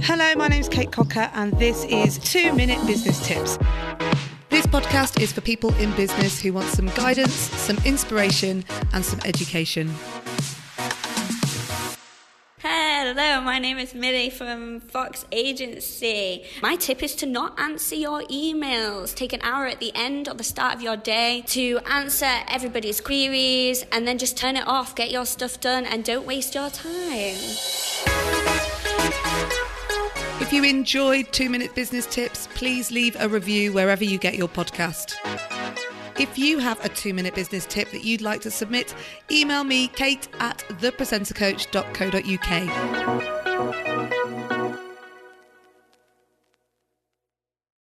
Hello, my name's Kate Cocker, and this is Two Minute Business Tips. This podcast is for people in business who want some guidance, some inspiration, and some education. Hello, my name is Millie from Fox Agency. My tip is to not answer your emails. Take an hour at the end or the start of your day to answer everybody's queries and then just turn it off, get your stuff done, and don't waste your time. If you enjoyed Two Minute Business Tips, please leave a review wherever you get your podcast. If you have a two minute business tip that you'd like to submit, email me, kate at thepresentercoach.co.uk.